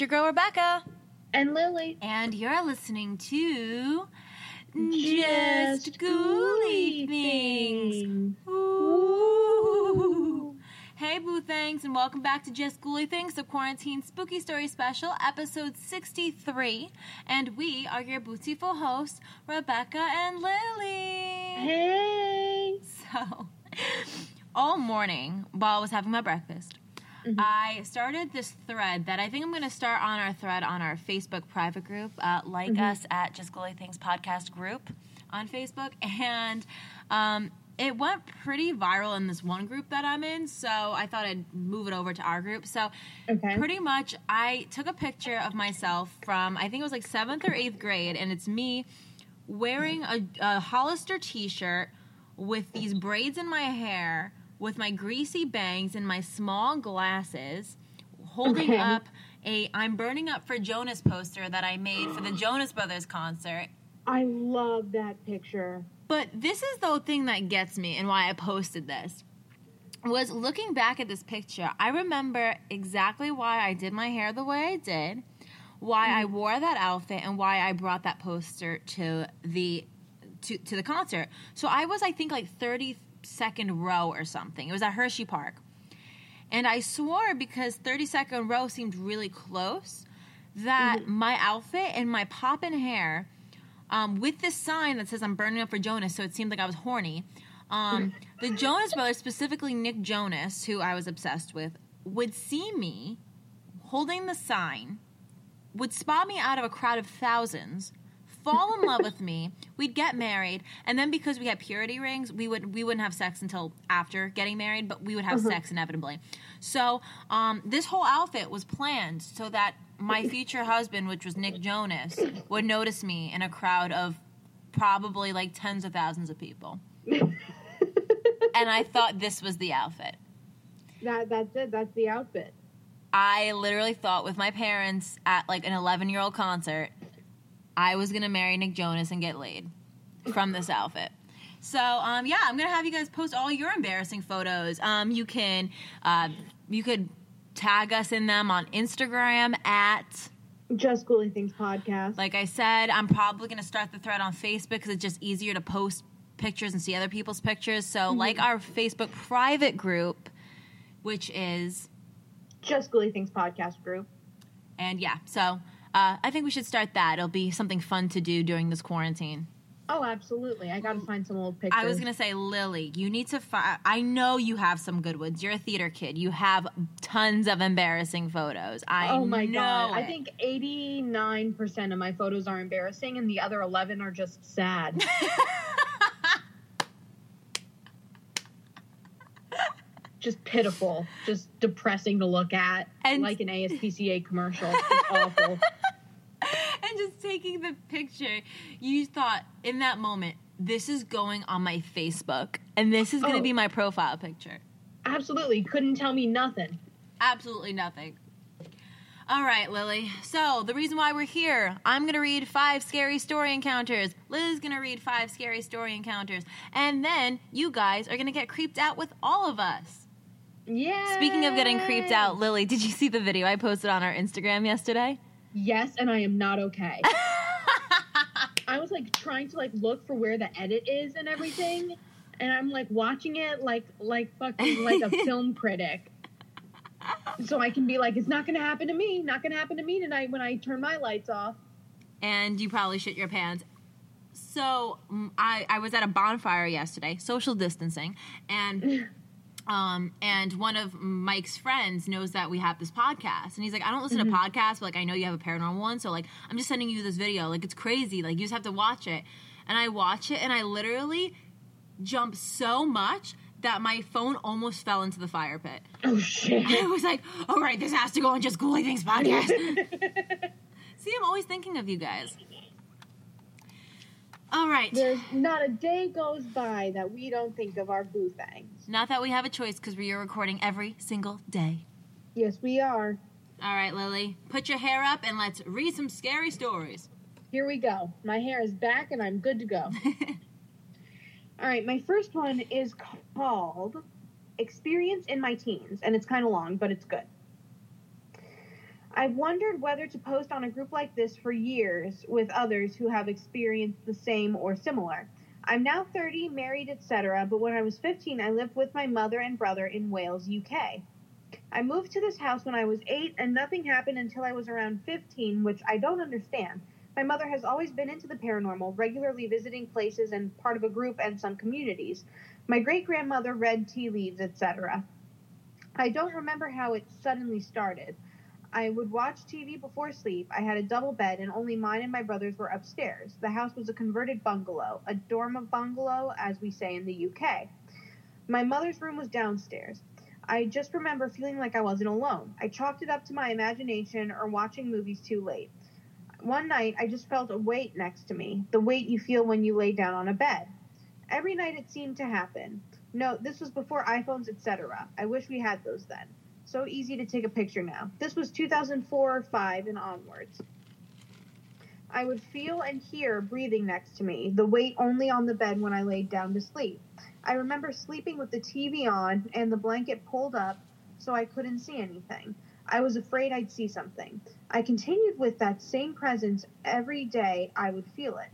Your girl, Rebecca. And Lily. And you're listening to Just Ghouly Ghouly Things. Things. Ooh. Hey, Boo Thangs, and welcome back to Just Ghouly Things, the Quarantine Spooky Story Special, episode 63. And we are your beautiful hosts, Rebecca and Lily. Hey. So, all morning while I was having my breakfast, Mhm. I started this thread that I think I'm going to start on our thread on our Facebook private group. Uh, like Mhm. us at Just Ghouly Things Podcast group on Facebook. And um, it went pretty viral in this one group that I'm in. So I thought I'd move it over to our group. So Okay. pretty much i took a picture of myself from i think it was like seventh or eighth grade and it's me wearing a, a hollister t-shirt with these braids in my hair with my greasy bangs and my small glasses holding Okay. up a i'm burning up for jonas poster that i made for the jonas brothers concert I love that picture. but this is the thing that gets me and why I posted this. Was looking back at this picture, I remember exactly why I did my hair the way I did, why I mm-hmm. wore that outfit, and why I brought that poster to the to, to the concert. So I was, I think, like 32nd row or something. It was at Hersheypark. And I swore because 32nd row seemed really close that my outfit and my pop in hair um, with this sign that says I'm burning up for Jonas, so it seemed like I was horny. Um, the Jonas Brothers, specifically Nick Jonas, who I was obsessed with, would see me holding the sign, would spot me out of a crowd of thousands, fall in love with me. We'd get married, and then because we had purity rings, we would we wouldn't have sex until after getting married, but we would have sex inevitably. So um, this whole outfit was planned so that my future husband, which was Nick Jonas, would notice me in a crowd of probably like tens of thousands of people. and I thought this was the outfit. That that's it. That's the outfit. I literally thought with my parents at like an 11 year old concert, I was gonna marry Nick Jonas and get laid from this outfit. So um, yeah, I'm gonna have you guys post all your embarrassing photos. Um, you can uh, you could tag us in them on Instagram at Just Ghouly Things podcast. like I said. I'm probably gonna start the thread on Facebook because it's just easier to post pictures and see other people's pictures. So like our Facebook private group, which is Just Ghouly Things podcast group. And yeah, so uh, I think we should start that. It'll be something fun to do during this quarantine. Oh, absolutely. I gotta find some old pictures. I was gonna say, Lily, you need to. find. I know you have some good ones. You're a theater kid. You have tons of embarrassing photos. I Oh my know god! I think eighty nine percent of my photos are embarrassing, and the other eleven are just sad. just pitiful, just depressing to look at, And- like an ASPCA commercial. It's awful. taking the picture, you thought in that moment, this is going on my Facebook, and this is gonna Oh. be my profile picture. Absolutely, couldn't tell me nothing. Absolutely nothing. All right, Lily. So, the reason why we're here, I'm going to read five scary story encounters. Lily's going to read five scary story encounters. And then you guys are going to get creeped out with all of us. Yeah. Speaking of getting creeped out, Lily, did you see the video I posted on our Instagram yesterday? Yes, and I am not okay. I was like trying to like look for where the edit is and everything, and I'm like watching it like like fucking like a film critic. So I can be like, it's not gonna happen to me, not gonna happen to me tonight when I turn my lights off. and you probably shit your pants. So mm, I, I was at a bonfire yesterday, social distancing, and um and one of Mike's friends knows that we have this podcast, and he's like, I don't listen to podcasts, but like I know you have a paranormal one, so like I'm just sending you this video, like it's crazy, like you just have to watch it, and I watch it, and I literally jump so much that my phone almost fell into the fire pit. Oh shit. I was like, all right, this has to go on Just Ghouly Things podcast. See, I'm always thinking of you guys. All right. There's not a day goes by that we don't think of our boo things. Not that we have a choice because we are recording every single day. Yes, we are. All right, Lily, put your hair up and let's read some scary stories. Here we go. My hair is back and I'm good to go. All right, my first one is called Experience in My Teens, and it's kind of long, but it's good. I've wondered whether to post on a group like this for years with others who have experienced the same or similar. I'm now 30, married, etc., but when I was 15, I lived with my mother and brother in Wales, UK. I moved to this house when I was 8, and nothing happened until I was around 15, which I don't understand. My mother has always been into the paranormal, regularly visiting places and part of a group and some communities. My great grandmother read tea leaves, etc. I don't remember how it suddenly started. I would watch TV before sleep. I had a double bed, and only mine and my brother's were upstairs. The house was a converted bungalow, a dormer bungalow, as we say in the UK. My mother's room was downstairs. I just remember feeling like I wasn't alone. I chalked it up to my imagination or watching movies too late. One night, I just felt a weight next to me, the weight you feel when you lay down on a bed. Every night it seemed to happen. No, this was before iPhones, etc. I wish we had those then. So easy to take a picture now. This was 2004 or 5 and onwards. I would feel and hear breathing next to me, the weight only on the bed when I laid down to sleep. I remember sleeping with the TV on and the blanket pulled up so I couldn't see anything. I was afraid I'd see something. I continued with that same presence every day I would feel it.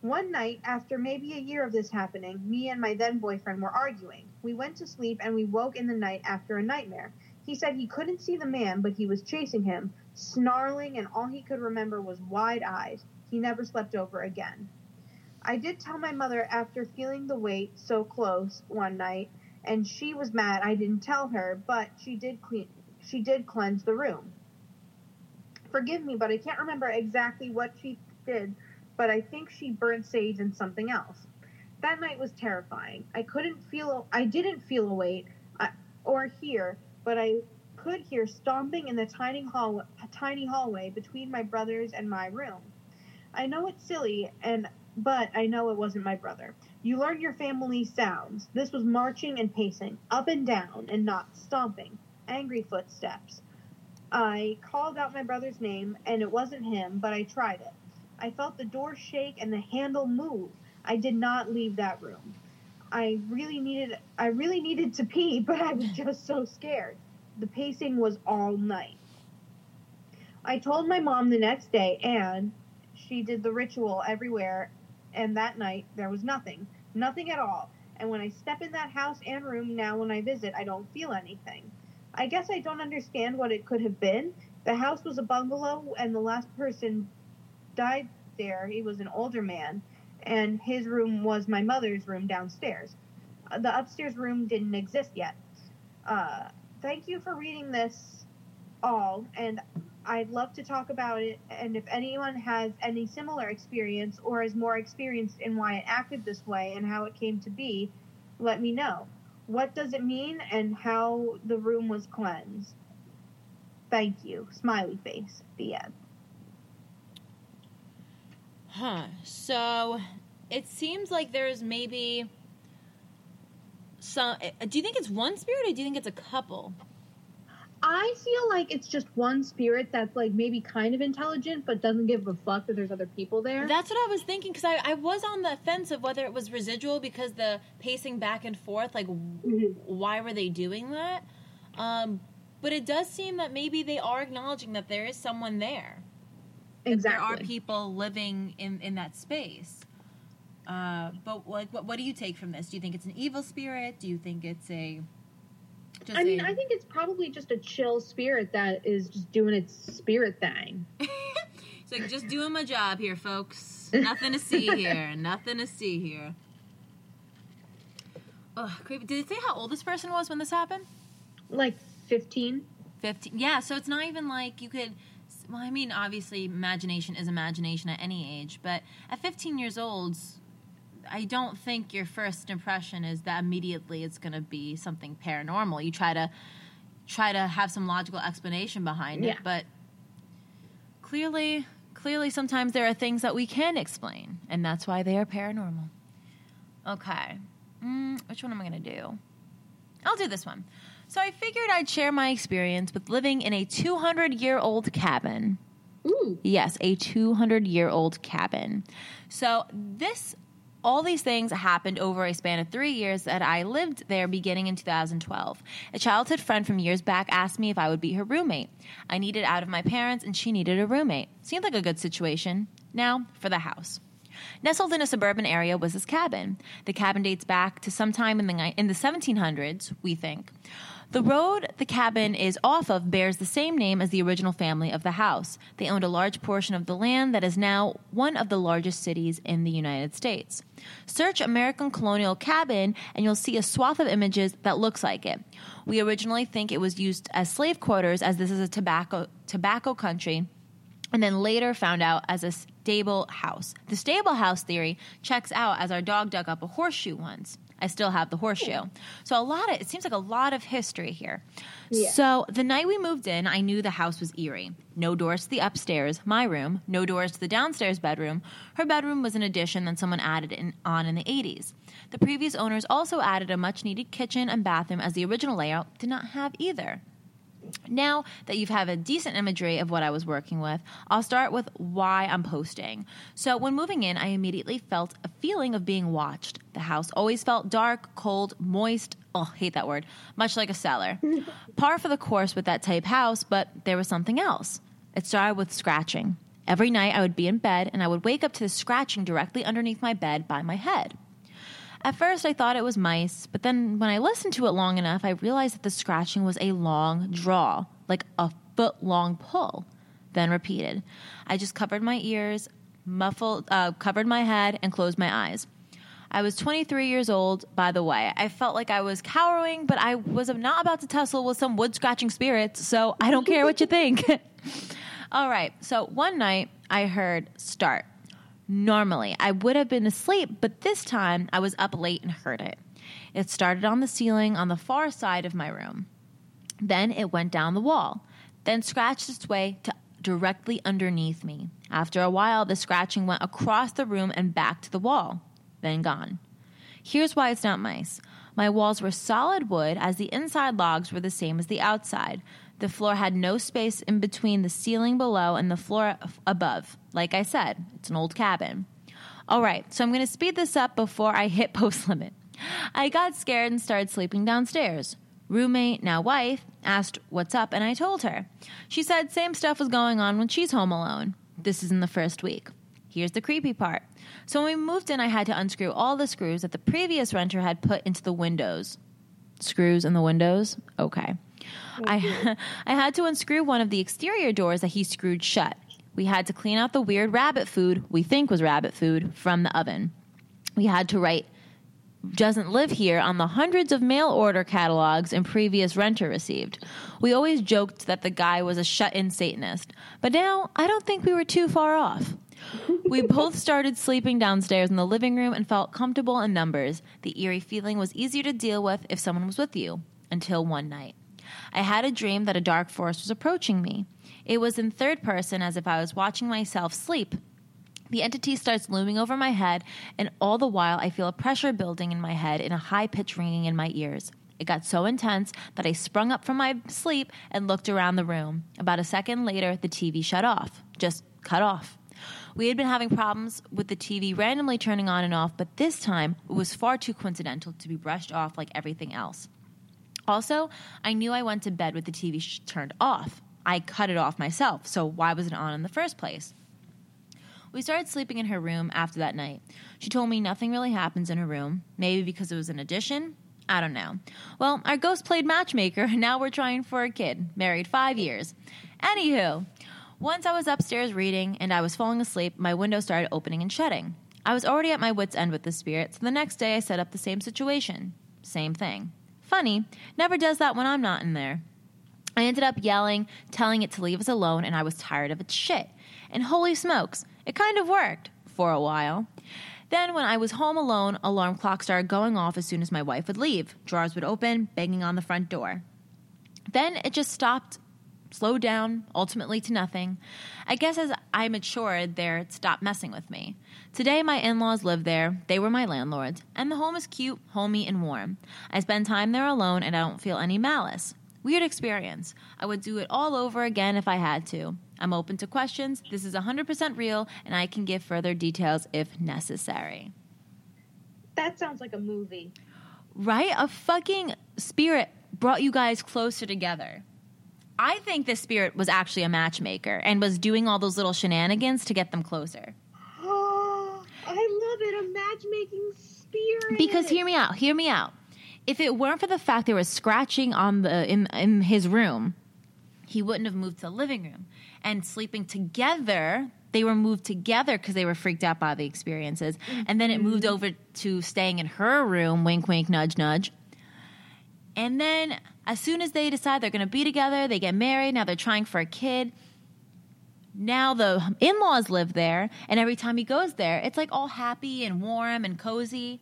One night, after maybe a year of this happening, me and my then boyfriend were arguing. We went to sleep and we woke in the night after a nightmare. He said he couldn't see the man, but he was chasing him, snarling, and all he could remember was wide eyes. He never slept over again. I did tell my mother after feeling the weight so close one night, and she was mad I didn't tell her, but she did clean she did cleanse the room. Forgive me, but I can't remember exactly what she did but I think she burnt sage and something else. That night was terrifying. I couldn't feel, I didn't feel a weight uh, or hear, but I could hear stomping in the tiny hall, tiny hallway between my brother's and my room. I know it's silly, and but I know it wasn't my brother. You learn your family sounds. This was marching and pacing, up and down, and not stomping. Angry footsteps. I called out my brother's name, and it wasn't him, but I tried it. I felt the door shake and the handle move. I did not leave that room. I really needed I really needed to pee, but I was just so scared. The pacing was all night. I told my mom the next day and she did the ritual everywhere and that night there was nothing. Nothing at all. And when I step in that house and room now when I visit, I don't feel anything. I guess I don't understand what it could have been. The house was a bungalow and the last person died there. He was an older man, and his room was my mother's room downstairs. Uh, the upstairs room didn't exist yet. Uh, thank you for reading this all, and I'd love to talk about it. And if anyone has any similar experience or is more experienced in why it acted this way and how it came to be, let me know. What does it mean and how the room was cleansed? Thank you. Smiley face. The end. Huh. So it seems like there's maybe some. eh, Do you think it's one spirit or do you think it's a couple? I feel like it's just one spirit that's like maybe kind of intelligent but doesn't give a fuck that there's other people there. That's what I was thinking because I, I was on the fence of whether it was residual because the pacing back and forth, like, Mhm. why were they doing that? Um, but it does seem that maybe they are acknowledging that there is someone there. that exactly. there are people living in in that space. Uh, but like, what what do you take from this? Do you think it's an evil spirit? Do you think it's a? Just I mean, a- I think it's probably just a chill spirit that is just doing its spirit thing. it's like just doing my job here, folks. Nothing to see here. Nothing to see here. Ugh, creepy. Did it say how old this person was when this happened? Like 15. 15 yeah so it's not even like you could well i mean obviously imagination is imagination at any age but at 15 years old i don't think your first impression is that immediately it's going to be something paranormal you try to try to have some logical explanation behind it but clearly clearly sometimes there are things that we can explain and that's why they are paranormal okay mm, which one am i going to do i'll do this one so I figured I'd share my experience with living in a 200 year old cabin. Ooh. Yes, a 200 year old cabin. So this all these things happened over a span of three years that I lived there beginning in 2012. A childhood friend from years back asked me if I would be her roommate. I needed out of my parents, and she needed a roommate. Seemed like a good situation. Now, for the house. Nestled in a suburban area was this cabin. The cabin dates back to sometime in the, in the 1700s, we think. The road the cabin is off of bears the same name as the original family of the house. They owned a large portion of the land that is now one of the largest cities in the United States. Search American Colonial Cabin and you'll see a swath of images that looks like it. We originally think it was used as slave quarters as this is a tobacco tobacco country and then later found out as a stable house. The stable house theory checks out as our dog dug up a horseshoe once. I still have the horseshoe. So a lot of it seems like a lot of history here. Yeah. So the night we moved in, I knew the house was eerie. No doors to the upstairs, my room, no doors to the downstairs bedroom. Her bedroom was an addition that someone added in, on in the 80s. The previous owners also added a much needed kitchen and bathroom as the original layout did not have either. Now that you've had a decent imagery of what I was working with, I'll start with why I'm posting. So, when moving in, I immediately felt a feeling of being watched. The house always felt dark, cold, moist. Oh, hate that word. Much like a cellar. Par for the course with that type house, but there was something else. It started with scratching. Every night I would be in bed and I would wake up to the scratching directly underneath my bed by my head. At first, I thought it was mice, but then when I listened to it long enough, I realized that the scratching was a long draw, like a foot long pull. Then repeated. I just covered my ears, muffled, uh, covered my head, and closed my eyes. I was 23 years old, by the way. I felt like I was cowering, but I was not about to tussle with some wood scratching spirits, so I don't care what you think. All right, so one night I heard start. Normally, I would have been asleep, but this time I was up late and heard it. It started on the ceiling on the far side of my room. Then it went down the wall, then scratched its way to directly underneath me. After a while, the scratching went across the room and back to the wall, then gone. Here's why it's not mice. My walls were solid wood, as the inside logs were the same as the outside. The floor had no space in between the ceiling below and the floor above. Like I said, it's an old cabin. All right, so I'm going to speed this up before I hit post limit. I got scared and started sleeping downstairs. Roommate, now wife, asked what's up, and I told her. She said same stuff was going on when she's home alone. This is in the first week. Here's the creepy part. So when we moved in, I had to unscrew all the screws that the previous renter had put into the windows. Screws in the windows? Okay. I, I had to unscrew one of the exterior doors that he screwed shut. We had to clean out the weird rabbit food, we think was rabbit food, from the oven. We had to write doesn't live here on the hundreds of mail order catalogs and previous renter received. We always joked that the guy was a shut in Satanist, but now I don't think we were too far off. we both started sleeping downstairs in the living room and felt comfortable in numbers. The eerie feeling was easier to deal with if someone was with you. Until one night. I had a dream that a dark force was approaching me. It was in third person as if I was watching myself sleep. The entity starts looming over my head, and all the while I feel a pressure building in my head and a high pitch ringing in my ears. It got so intense that I sprung up from my sleep and looked around the room. About a second later, the TV shut off. Just cut off. We had been having problems with the TV randomly turning on and off, but this time it was far too coincidental to be brushed off like everything else. Also, I knew I went to bed with the TV sh- turned off. I cut it off myself, so why was it on in the first place? We started sleeping in her room after that night. She told me nothing really happens in her room, maybe because it was an addition. I don't know. Well, our ghost played matchmaker, and now we're trying for a kid. Married five years. Anywho, once I was upstairs reading and I was falling asleep, my window started opening and shutting. I was already at my wits' end with the spirit, so the next day I set up the same situation. Same thing. Funny, never does that when I'm not in there. I ended up yelling, telling it to leave us alone, and I was tired of its shit. And holy smokes, it kind of worked for a while. Then, when I was home alone, alarm clock started going off as soon as my wife would leave. Drawers would open, banging on the front door. Then it just stopped, slowed down, ultimately to nothing. I guess as I matured, there it stopped messing with me. Today, my in laws live there. They were my landlords, and the home is cute, homey, and warm. I spend time there alone, and I don't feel any malice. Weird experience. I would do it all over again if I had to. I'm open to questions. This is 100% real, and I can give further details if necessary. That sounds like a movie. Right? A fucking spirit brought you guys closer together. I think this spirit was actually a matchmaker and was doing all those little shenanigans to get them closer. It. A matchmaking spirit. Because hear me out, hear me out. If it weren't for the fact there was scratching on the in in his room, he wouldn't have moved to the living room. And sleeping together, they were moved together because they were freaked out by the experiences. And then it moved mm-hmm. over to staying in her room, wink wink, nudge nudge. And then as soon as they decide they're going to be together, they get married. Now they're trying for a kid. Now the in laws live there, and every time he goes there, it's like all happy and warm and cozy.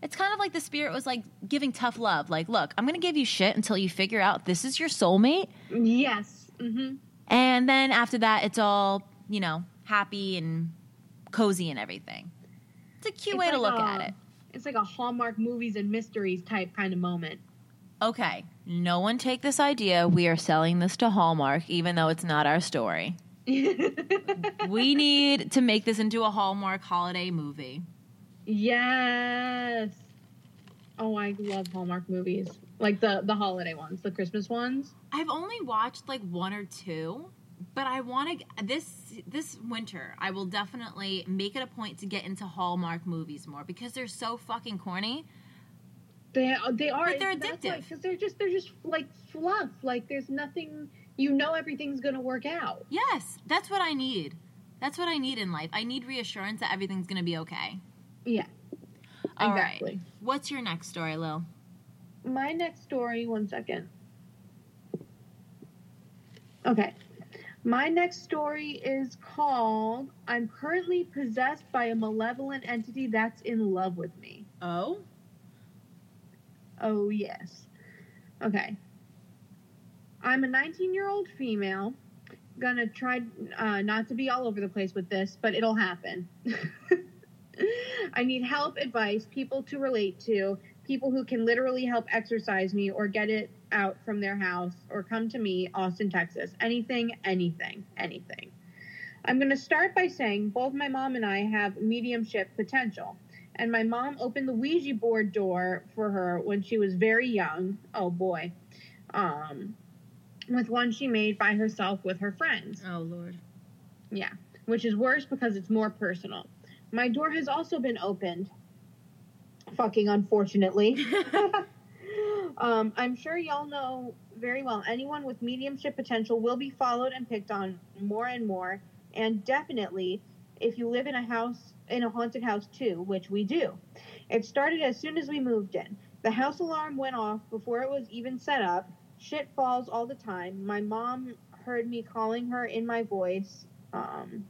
It's kind of like the spirit was like giving tough love. Like, look, I'm going to give you shit until you figure out this is your soulmate. Yes. hmm And then after that, it's all, you know, happy and cozy and everything. It's a cute It's way to look a- at it. It's like a Hallmark movies and mysteries type kind of moment. Okay, no one take this idea. We are selling this to Hallmark, even though it's not our story. we need to make this into a Hallmark holiday movie. yes. Oh, I love Hallmark movies. Like the the holiday ones, the Christmas ones. I've only watched like one or two, but I want to this this winter. I will definitely make it a point to get into Hallmark movies more because they're so fucking corny. They they are But they're addictive. because they're just they're just like fluff. Like there's nothing. You know everything's gonna work out. Yes, that's what I need. That's what I need in life. I need reassurance that everything's going to be okay. Yeah. All right. exactly. What's your next story, Lil? My next story. One second. Okay. My next story is called I'm currently possessed by a malevolent entity that's in love with me. Oh? Oh, yes. Okay. I'm a 19 year old female. Gonna try uh, not to be all over the place with this, but it'll happen. I need help, advice, people to relate to, people who can literally help exercise me or get it out from their house or come to me, Austin, Texas. Anything, anything, anything. I'm going to start by saying both my mom and I have mediumship potential. And my mom opened the Ouija board door for her when she was very young. Oh boy. Um, with one she made by herself with her friends. Oh, Lord. Yeah, which is worse because it's more personal. My door has also been opened. Fucking unfortunately. um, I'm sure y'all know very well anyone with mediumship potential will be followed and picked on more and more. And definitely, if you live in a house, in a haunted house too, which we do. It started as soon as we moved in. The house alarm went off before it was even set up. Shit falls all the time. My mom heard me calling her in my voice um,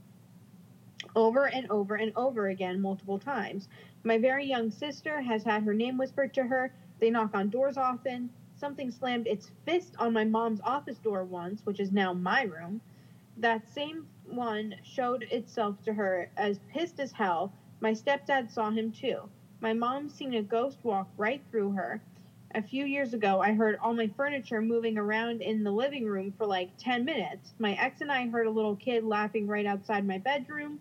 over and over and over again multiple times. My very young sister has had her name whispered to her. They knock on doors often. Something slammed its fist on my mom's office door once, which is now my room. That same one showed itself to her as pissed as hell. My stepdad saw him too. My mom seen a ghost walk right through her. A few years ago, I heard all my furniture moving around in the living room for like 10 minutes. My ex and I heard a little kid laughing right outside my bedroom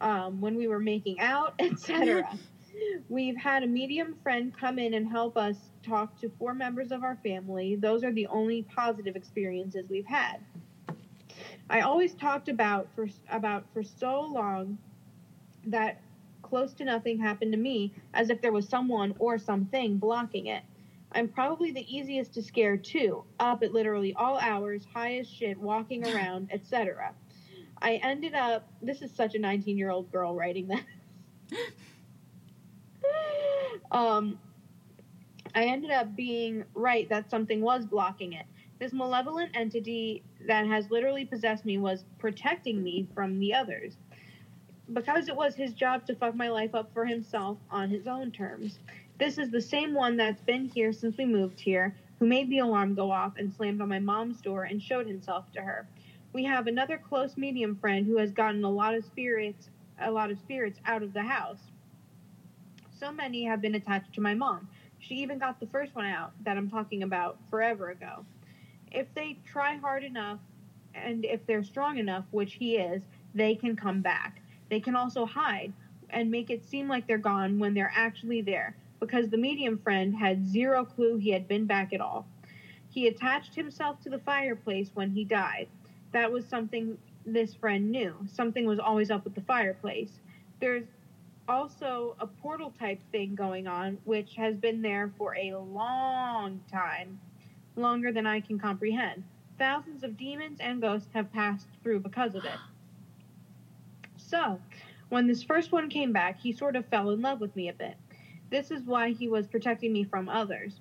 um, when we were making out, etc. We've had a medium friend come in and help us talk to four members of our family. Those are the only positive experiences we've had. I always talked about for about for so long that close to nothing happened to me as if there was someone or something blocking it. I'm probably the easiest to scare too, up at literally all hours, high as shit, walking around, etc. I ended up this is such a 19-year-old girl writing this. um I ended up being right that something was blocking it. This malevolent entity that has literally possessed me was protecting me from the others. Because it was his job to fuck my life up for himself on his own terms. This is the same one that's been here since we moved here, who made the alarm go off and slammed on my mom's door and showed himself to her. We have another close medium friend who has gotten a lot of spirits a lot of spirits out of the house. So many have been attached to my mom. She even got the first one out that I'm talking about forever ago. If they try hard enough and if they're strong enough, which he is, they can come back. They can also hide and make it seem like they're gone when they're actually there because the medium friend had zero clue he had been back at all. He attached himself to the fireplace when he died. That was something this friend knew. Something was always up with the fireplace. There's also a portal type thing going on, which has been there for a long time, longer than I can comprehend. Thousands of demons and ghosts have passed through because of it. So, when this first one came back, he sort of fell in love with me a bit. This is why he was protecting me from others.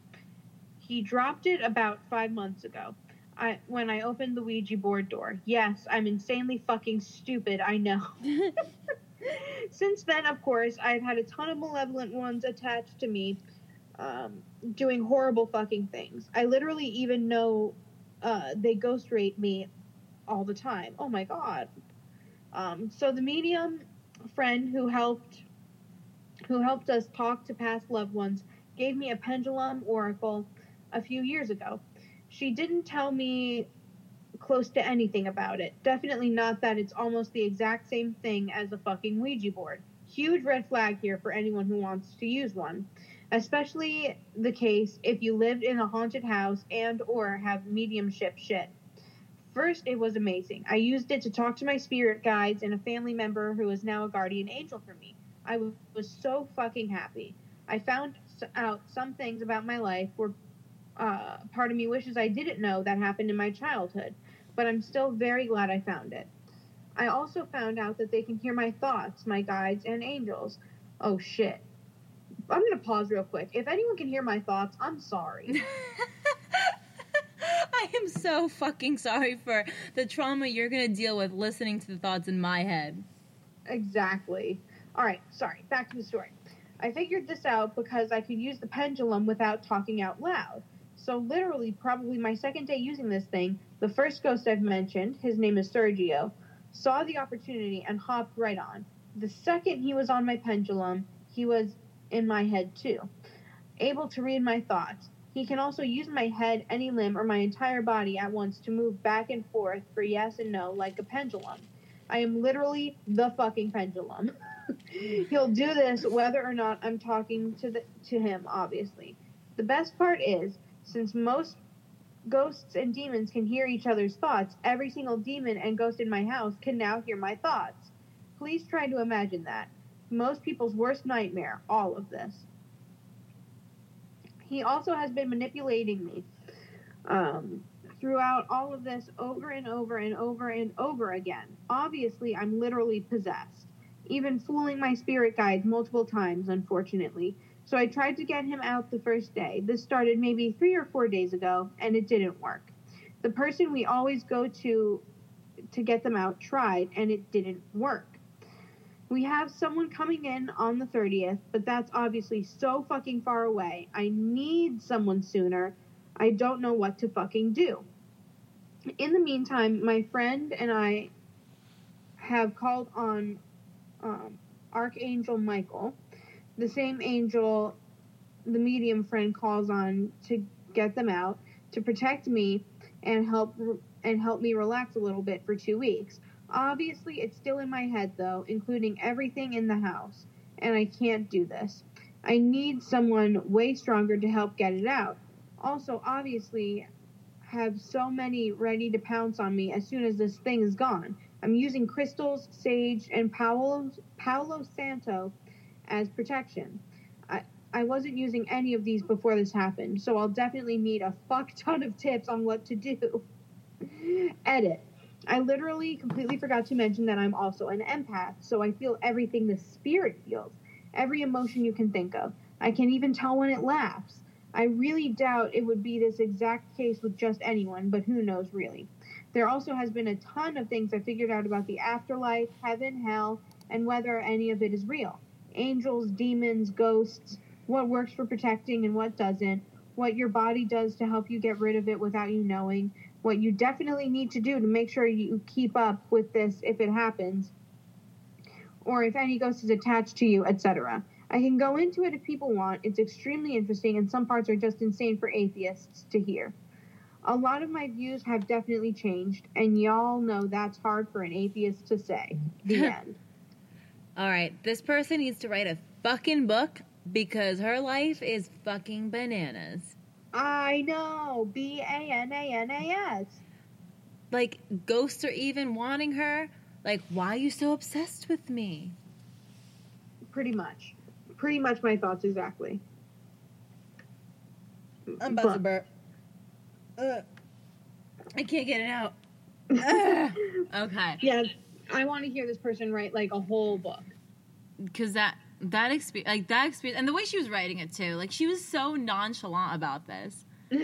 He dropped it about five months ago. I, when I opened the Ouija board door. Yes, I'm insanely fucking stupid, I know. Since then, of course, I've had a ton of malevolent ones attached to me, um, doing horrible fucking things. I literally even know uh, they ghost rape me all the time. Oh my god. Um, so the medium friend who helped who helped us talk to past loved ones gave me a pendulum oracle a few years ago. She didn't tell me close to anything about it. Definitely not that it's almost the exact same thing as a fucking Ouija board. Huge red flag here for anyone who wants to use one. Especially the case if you lived in a haunted house and or have mediumship shit. First, it was amazing. I used it to talk to my spirit guides and a family member who is now a guardian angel for me. I was so fucking happy. I found out some things about my life where uh, part of me wishes I didn't know that happened in my childhood, but I'm still very glad I found it. I also found out that they can hear my thoughts, my guides, and angels. Oh shit. I'm going to pause real quick. If anyone can hear my thoughts, I'm sorry. I am so fucking sorry for the trauma you're going to deal with listening to the thoughts in my head. Exactly. All right, sorry. Back to the story. I figured this out because I could use the pendulum without talking out loud. So, literally, probably my second day using this thing, the first ghost I've mentioned, his name is Sergio, saw the opportunity and hopped right on. The second he was on my pendulum, he was in my head too, able to read my thoughts. He can also use my head, any limb, or my entire body at once to move back and forth for yes and no like a pendulum. I am literally the fucking pendulum. He'll do this whether or not I'm talking to the, to him, obviously. The best part is, since most ghosts and demons can hear each other's thoughts, every single demon and ghost in my house can now hear my thoughts. Please try to imagine that. Most people's worst nightmare, all of this. He also has been manipulating me um, throughout all of this over and over and over and over again. Obviously, I'm literally possessed, even fooling my spirit guides multiple times, unfortunately. So I tried to get him out the first day. This started maybe three or four days ago, and it didn't work. The person we always go to to get them out tried, and it didn't work. We have someone coming in on the 30th, but that's obviously so fucking far away. I need someone sooner. I don't know what to fucking do. In the meantime, my friend and I have called on um, Archangel Michael, the same angel the medium friend calls on to get them out to protect me and help and help me relax a little bit for 2 weeks. Obviously, it's still in my head though, including everything in the house, and I can't do this. I need someone way stronger to help get it out. Also, obviously, have so many ready to pounce on me as soon as this thing is gone. I'm using crystals, sage, and Palo, Palo Santo as protection. I, I wasn't using any of these before this happened, so I'll definitely need a fuck ton of tips on what to do. Edit. I literally completely forgot to mention that I'm also an empath, so I feel everything the spirit feels, every emotion you can think of. I can even tell when it laughs. I really doubt it would be this exact case with just anyone, but who knows really. There also has been a ton of things I figured out about the afterlife, heaven, hell, and whether any of it is real. Angels, demons, ghosts, what works for protecting and what doesn't, what your body does to help you get rid of it without you knowing, what you definitely need to do to make sure you keep up with this if it happens, or if any ghost is attached to you, etc. I can go into it if people want. It's extremely interesting, and some parts are just insane for atheists to hear. A lot of my views have definitely changed, and y'all know that's hard for an atheist to say. The end. All right, this person needs to write a fucking book because her life is fucking bananas. I know. B A N A N A S. Like, ghosts are even wanting her. Like, why are you so obsessed with me? Pretty much. Pretty much my thoughts exactly. I'm about But- to burp. Ugh. I can't get it out. Ugh. okay, Yeah, I want to hear this person write like a whole book. because that that experience, like that experience, and the way she was writing it too, like she was so nonchalant about this.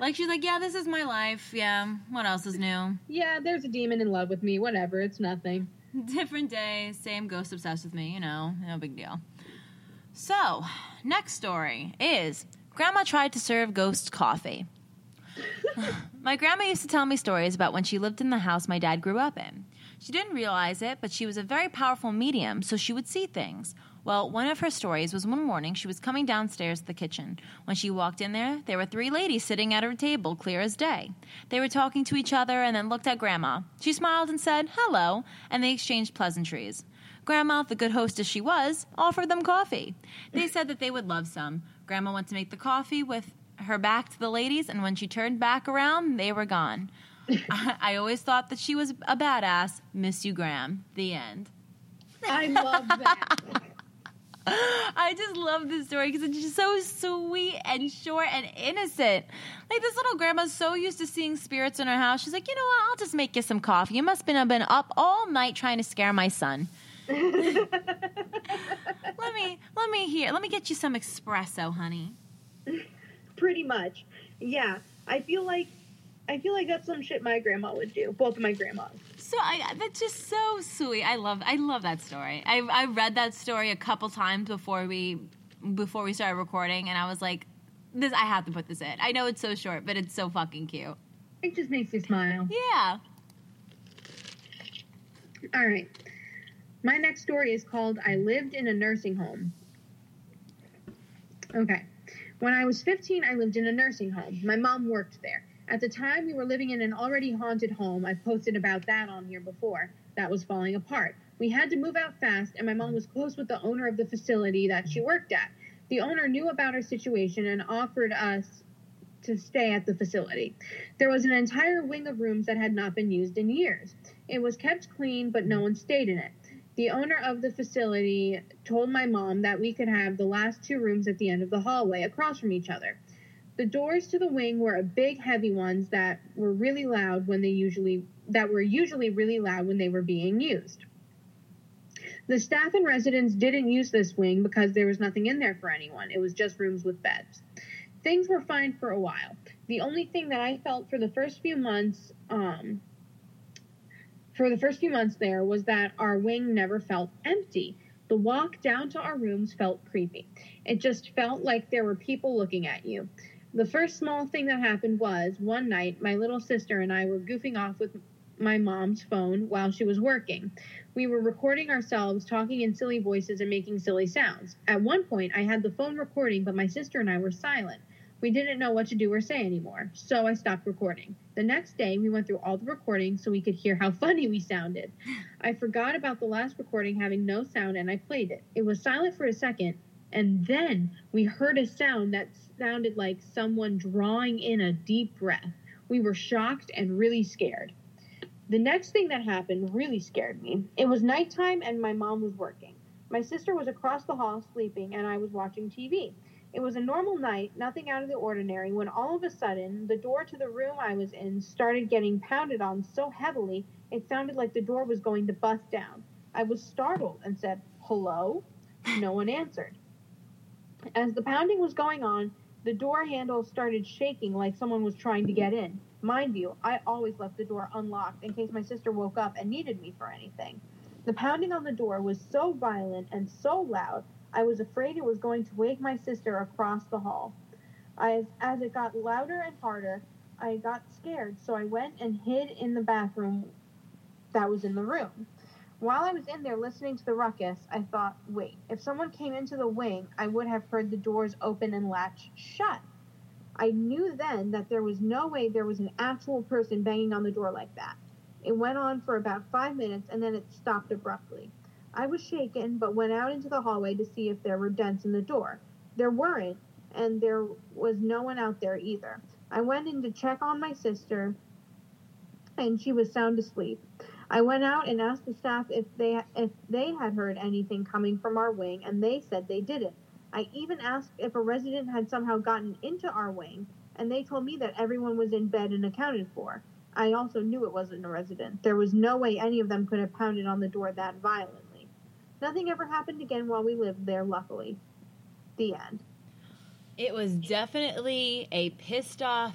Like she's like, yeah, this is my life. Yeah, what else is new? yeah, there's a demon in love with me. Whatever, it's nothing. Different day, same ghost obsessed with me. You know, no big deal. So, next story is Grandma tried to serve ghost coffee. my grandma used to tell me stories about when she lived in the house my dad grew up in. She didn't realize it, but she was a very powerful medium, so she would see things. Well, one of her stories was one morning she was coming downstairs to the kitchen. When she walked in there, there were three ladies sitting at her table, clear as day. They were talking to each other and then looked at Grandma. She smiled and said, hello, and they exchanged pleasantries. Grandma, the good hostess she was, offered them coffee. They said that they would love some. Grandma went to make the coffee with her back to the ladies, and when she turned back around, they were gone. I, I always thought that she was a badass. Miss you, Gram. The end. I love that. I just love this story because it's just so sweet and short and innocent. Like this little grandma's so used to seeing spirits in her house. She's like, you know what? I'll just make you some coffee. You must have been up all night trying to scare my son. Let me let me hear. Let me get you some espresso, honey. Pretty much. Yeah. I feel like I feel like that's some shit my grandma would do. Both of my grandmas. So I that's just so sweet. I love I love that story. I I read that story a couple times before we before we started recording, and I was like, this I have to put this in. I know it's so short, but it's so fucking cute. It just makes me smile. Yeah. All right. My next story is called I Lived in a Nursing Home. Okay. When I was 15, I lived in a nursing home. My mom worked there. At the time, we were living in an already haunted home. I've posted about that on here before. That was falling apart. We had to move out fast, and my mom was close with the owner of the facility that she worked at. The owner knew about our situation and offered us to stay at the facility. There was an entire wing of rooms that had not been used in years. It was kept clean, but no one stayed in it. The owner of the facility told my mom that we could have the last two rooms at the end of the hallway across from each other. The doors to the wing were big, heavy ones that were really loud when they usually that were usually really loud when they were being used. The staff and residents didn't use this wing because there was nothing in there for anyone. It was just rooms with beds. Things were fine for a while. The only thing that I felt for the first few months, um, for the first few months there, was that our wing never felt empty. The walk down to our rooms felt creepy. It just felt like there were people looking at you. The first small thing that happened was one night, my little sister and I were goofing off with my mom's phone while she was working. We were recording ourselves talking in silly voices and making silly sounds. At one point, I had the phone recording, but my sister and I were silent. We didn't know what to do or say anymore, so I stopped recording. The next day, we went through all the recordings so we could hear how funny we sounded. I forgot about the last recording having no sound and I played it. It was silent for a second, and then we heard a sound that sounded like someone drawing in a deep breath. We were shocked and really scared. The next thing that happened really scared me. It was nighttime and my mom was working. My sister was across the hall sleeping and I was watching TV. It was a normal night, nothing out of the ordinary, when all of a sudden the door to the room I was in started getting pounded on so heavily it sounded like the door was going to bust down. I was startled and said, Hello? No one answered. As the pounding was going on, the door handle started shaking like someone was trying to get in. Mind you, I always left the door unlocked in case my sister woke up and needed me for anything. The pounding on the door was so violent and so loud, I was afraid it was going to wake my sister across the hall. As, as it got louder and harder, I got scared, so I went and hid in the bathroom that was in the room. While I was in there listening to the ruckus, I thought, wait, if someone came into the wing, I would have heard the doors open and latch shut. I knew then that there was no way there was an actual person banging on the door like that. It went on for about five minutes and then it stopped abruptly. I was shaken, but went out into the hallway to see if there were dents in the door. There weren't, and there was no one out there either. I went in to check on my sister, and she was sound asleep. I went out and asked the staff if they if they had heard anything coming from our wing, and they said they didn't. I even asked if a resident had somehow gotten into our wing, and they told me that everyone was in bed and accounted for. I also knew it wasn't a resident. There was no way any of them could have pounded on the door that violently. Nothing ever happened again while we lived there, luckily. The end. It was definitely a pissed off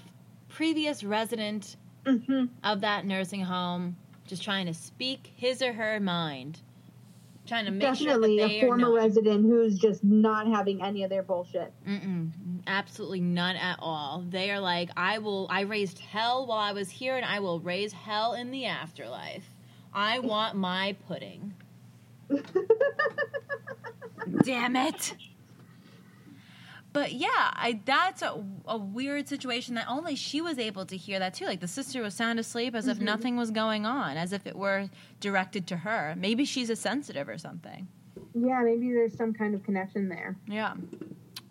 previous resident Mm-hmm. of that nursing home just trying to speak his or her mind. Trying to make Definitely sure that they a former resident who's just not having any of their bullshit. Mm-mm, absolutely none at all. They are like, I will. I raised hell while I was here, and I will raise hell in the afterlife. I want my pudding. Damn it. But yeah, I that's a, a weird situation that only she was able to hear that too. Like the sister was sound asleep as if Mhm. nothing was going on, as if it were directed to her. Maybe she's a sensitive or something. Yeah, maybe there's some kind of connection there. Yeah.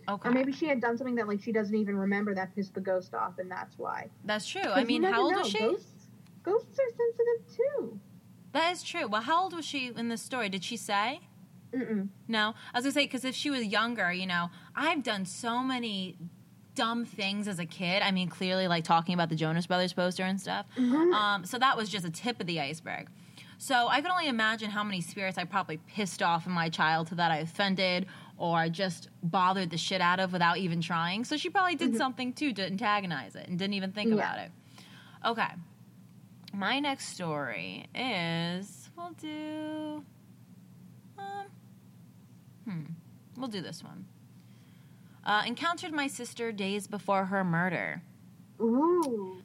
Okay. Or maybe she had done something that like she doesn't even remember that pissed the ghost off, and that's why. that's true. I mean, how old know. was she? Ghosts, ghosts are sensitive too. That is true. Well, how old was she in this story? Did she say? Mm-mm. No, I was gonna say because if she was younger, you know, I've done so many dumb things as a kid. I mean, clearly, like talking about the Jonas Brothers poster and stuff. Mhm. Um, so that was just a tip of the iceberg. So I can only imagine how many spirits I probably pissed off in my childhood that I offended or just bothered the shit out of without even trying. So she probably did Mhm. something too to antagonize it and didn't even think Yeah. about it. Okay. My next story is we'll do um hmm we'll do this one. Uh, encountered my sister days before her murder. Ooh.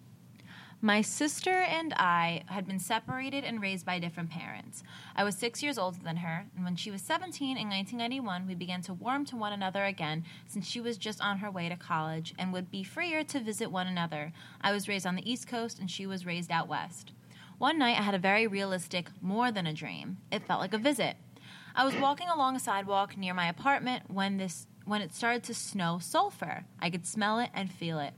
My sister and I had been separated and raised by different parents. I was six years older than her, and when she was 17 in 1991, we began to warm to one another again since she was just on her way to college and would be freer to visit one another. I was raised on the East Coast, and she was raised out West. One night, I had a very realistic, more than a dream. It felt like a visit. I was walking along a sidewalk near my apartment when this when it started to snow sulfur. I could smell it and feel it.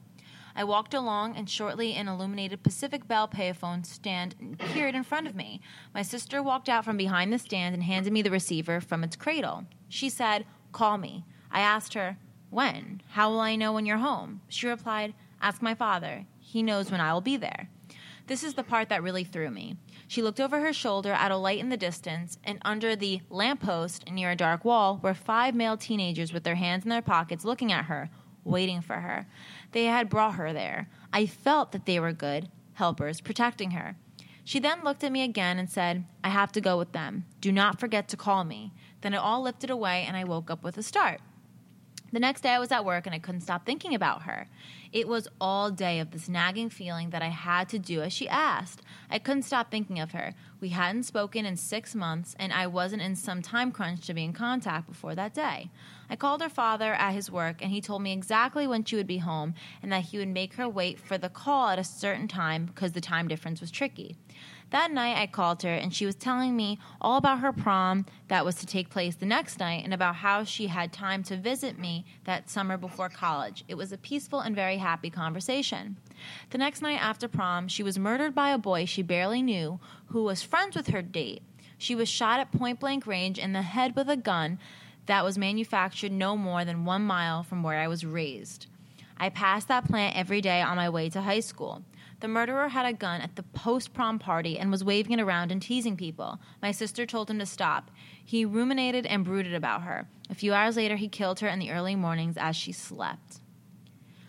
I walked along, and shortly an illuminated Pacific Bell payphone stand appeared in front of me. My sister walked out from behind the stand and handed me the receiver from its cradle. She said, Call me. I asked her, When? How will I know when you're home? She replied, Ask my father. He knows when I will be there. This is the part that really threw me. She looked over her shoulder at a light in the distance, and under the lamppost near a dark wall were five male teenagers with their hands in their pockets looking at her, waiting for her. They had brought her there. I felt that they were good helpers protecting her. She then looked at me again and said, I have to go with them. Do not forget to call me. Then it all lifted away, and I woke up with a start. The next day I was at work and I couldn't stop thinking about her. It was all day of this nagging feeling that I had to do as she asked. I couldn't stop thinking of her. We hadn't spoken in six months, and I wasn't in some time crunch to be in contact before that day. I called her father at his work, and he told me exactly when she would be home and that he would make her wait for the call at a certain time because the time difference was tricky. That night, I called her, and she was telling me all about her prom that was to take place the next night and about how she had time to visit me that summer before college. It was a peaceful and very happy conversation. The next night after prom, she was murdered by a boy she barely knew who was friends with her date. She was shot at point blank range in the head with a gun that was manufactured no more than one mile from where I was raised. I passed that plant every day on my way to high school. The murderer had a gun at the post prom party and was waving it around and teasing people. My sister told him to stop. He ruminated and brooded about her. A few hours later, he killed her in the early mornings as she slept.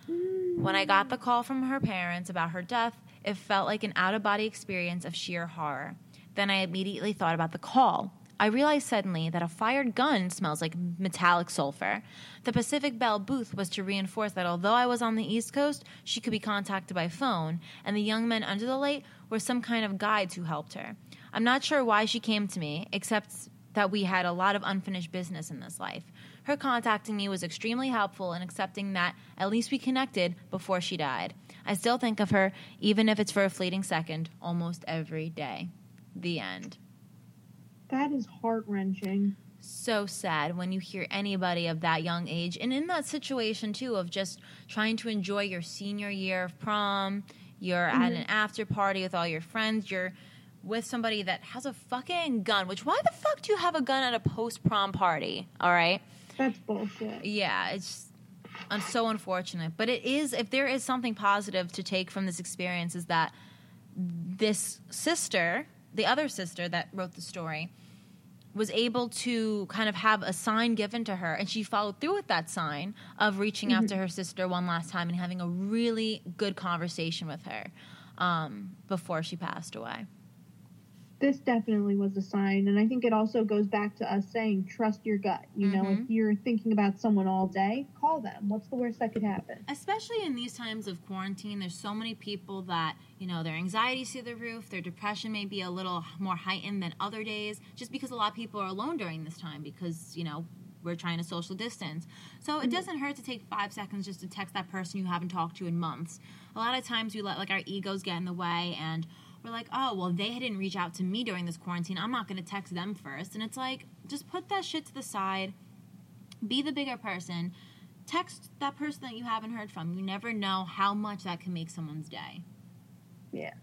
When I got the call from her parents about her death, it felt like an out of body experience of sheer horror. Then I immediately thought about the call. I realized suddenly that a fired gun smells like metallic sulfur. The Pacific Bell booth was to reinforce that although I was on the East Coast, she could be contacted by phone, and the young men under the light were some kind of guides who helped her. I'm not sure why she came to me, except that we had a lot of unfinished business in this life. Her contacting me was extremely helpful in accepting that at least we connected before she died. I still think of her, even if it's for a fleeting second, almost every day. The end. That is heart wrenching. so sad when you hear anybody of that young age and in that situation too of just trying to enjoy your senior year of prom you're at Mhm. an after party with all your friends you're with somebody that has a fucking gun which why the fuck do you have a gun at a post prom party all right That's bullshit. yeah it's I'm so unfortunate but it is if there is something positive to take from this experience is that this sister the other sister that wrote the story was able to kind of have a sign given to her and she followed through with that sign of reaching out to her sister one last time and having a really good conversation with her um, before she passed away This definitely was a sign, and I think it also goes back to us saying trust your gut. You know, Mhm. if you're thinking about someone all day, call them. What's the worst that could happen? especially in these times of quarantine there's so many people that you know their anxiety's through the roof their depression may be a little more heightened than other days just because a lot of people are alone during this time because you know we're trying to social distance so it Mhm. doesn't hurt to take five seconds just to text that person you haven't talked to in months a lot of times we let like our egos get in the way and we're like oh well they didn't reach out to me during this quarantine i'm not going to text them first and it's like just put that shit to the side be the bigger person text that person that you haven't heard from. You never know how much that can make someone's day. Yeah.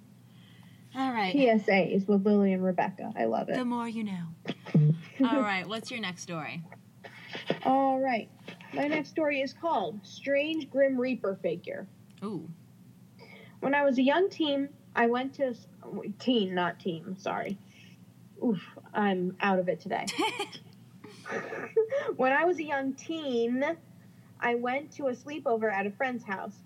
All right. PSAs with Lily and Rebecca. I love it. The more you know. All right. What's your next story? All right. My next story is called Strange Grim Reaper Figure. Ooh. When I was a young teen, I went to teen, not team. Sorry. Oof, I'm out of it today. when I was a young teen, I went to a sleepover at a friend's house.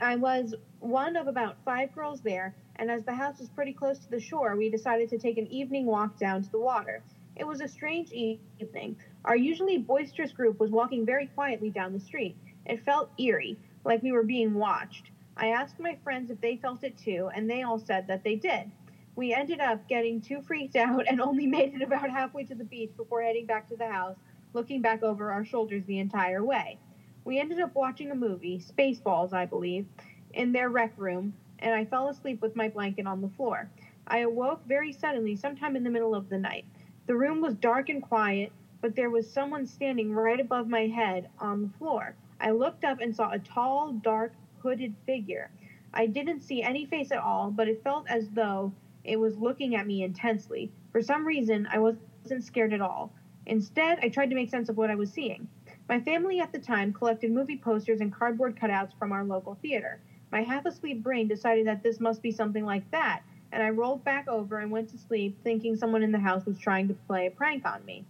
I was one of about five girls there, and as the house was pretty close to the shore, we decided to take an evening walk down to the water. It was a strange evening. Our usually boisterous group was walking very quietly down the street. It felt eerie, like we were being watched. I asked my friends if they felt it too, and they all said that they did. We ended up getting too freaked out and only made it about halfway to the beach before heading back to the house, looking back over our shoulders the entire way. We ended up watching a movie, Spaceballs, I believe, in their rec room, and I fell asleep with my blanket on the floor. I awoke very suddenly sometime in the middle of the night. The room was dark and quiet, but there was someone standing right above my head on the floor. I looked up and saw a tall, dark, hooded figure. I didn't see any face at all, but it felt as though it was looking at me intensely. For some reason, I wasn't scared at all. Instead, I tried to make sense of what I was seeing. My family at the time collected movie posters and cardboard cutouts from our local theater. My half asleep brain decided that this must be something like that, and I rolled back over and went to sleep, thinking someone in the house was trying to play a prank on me.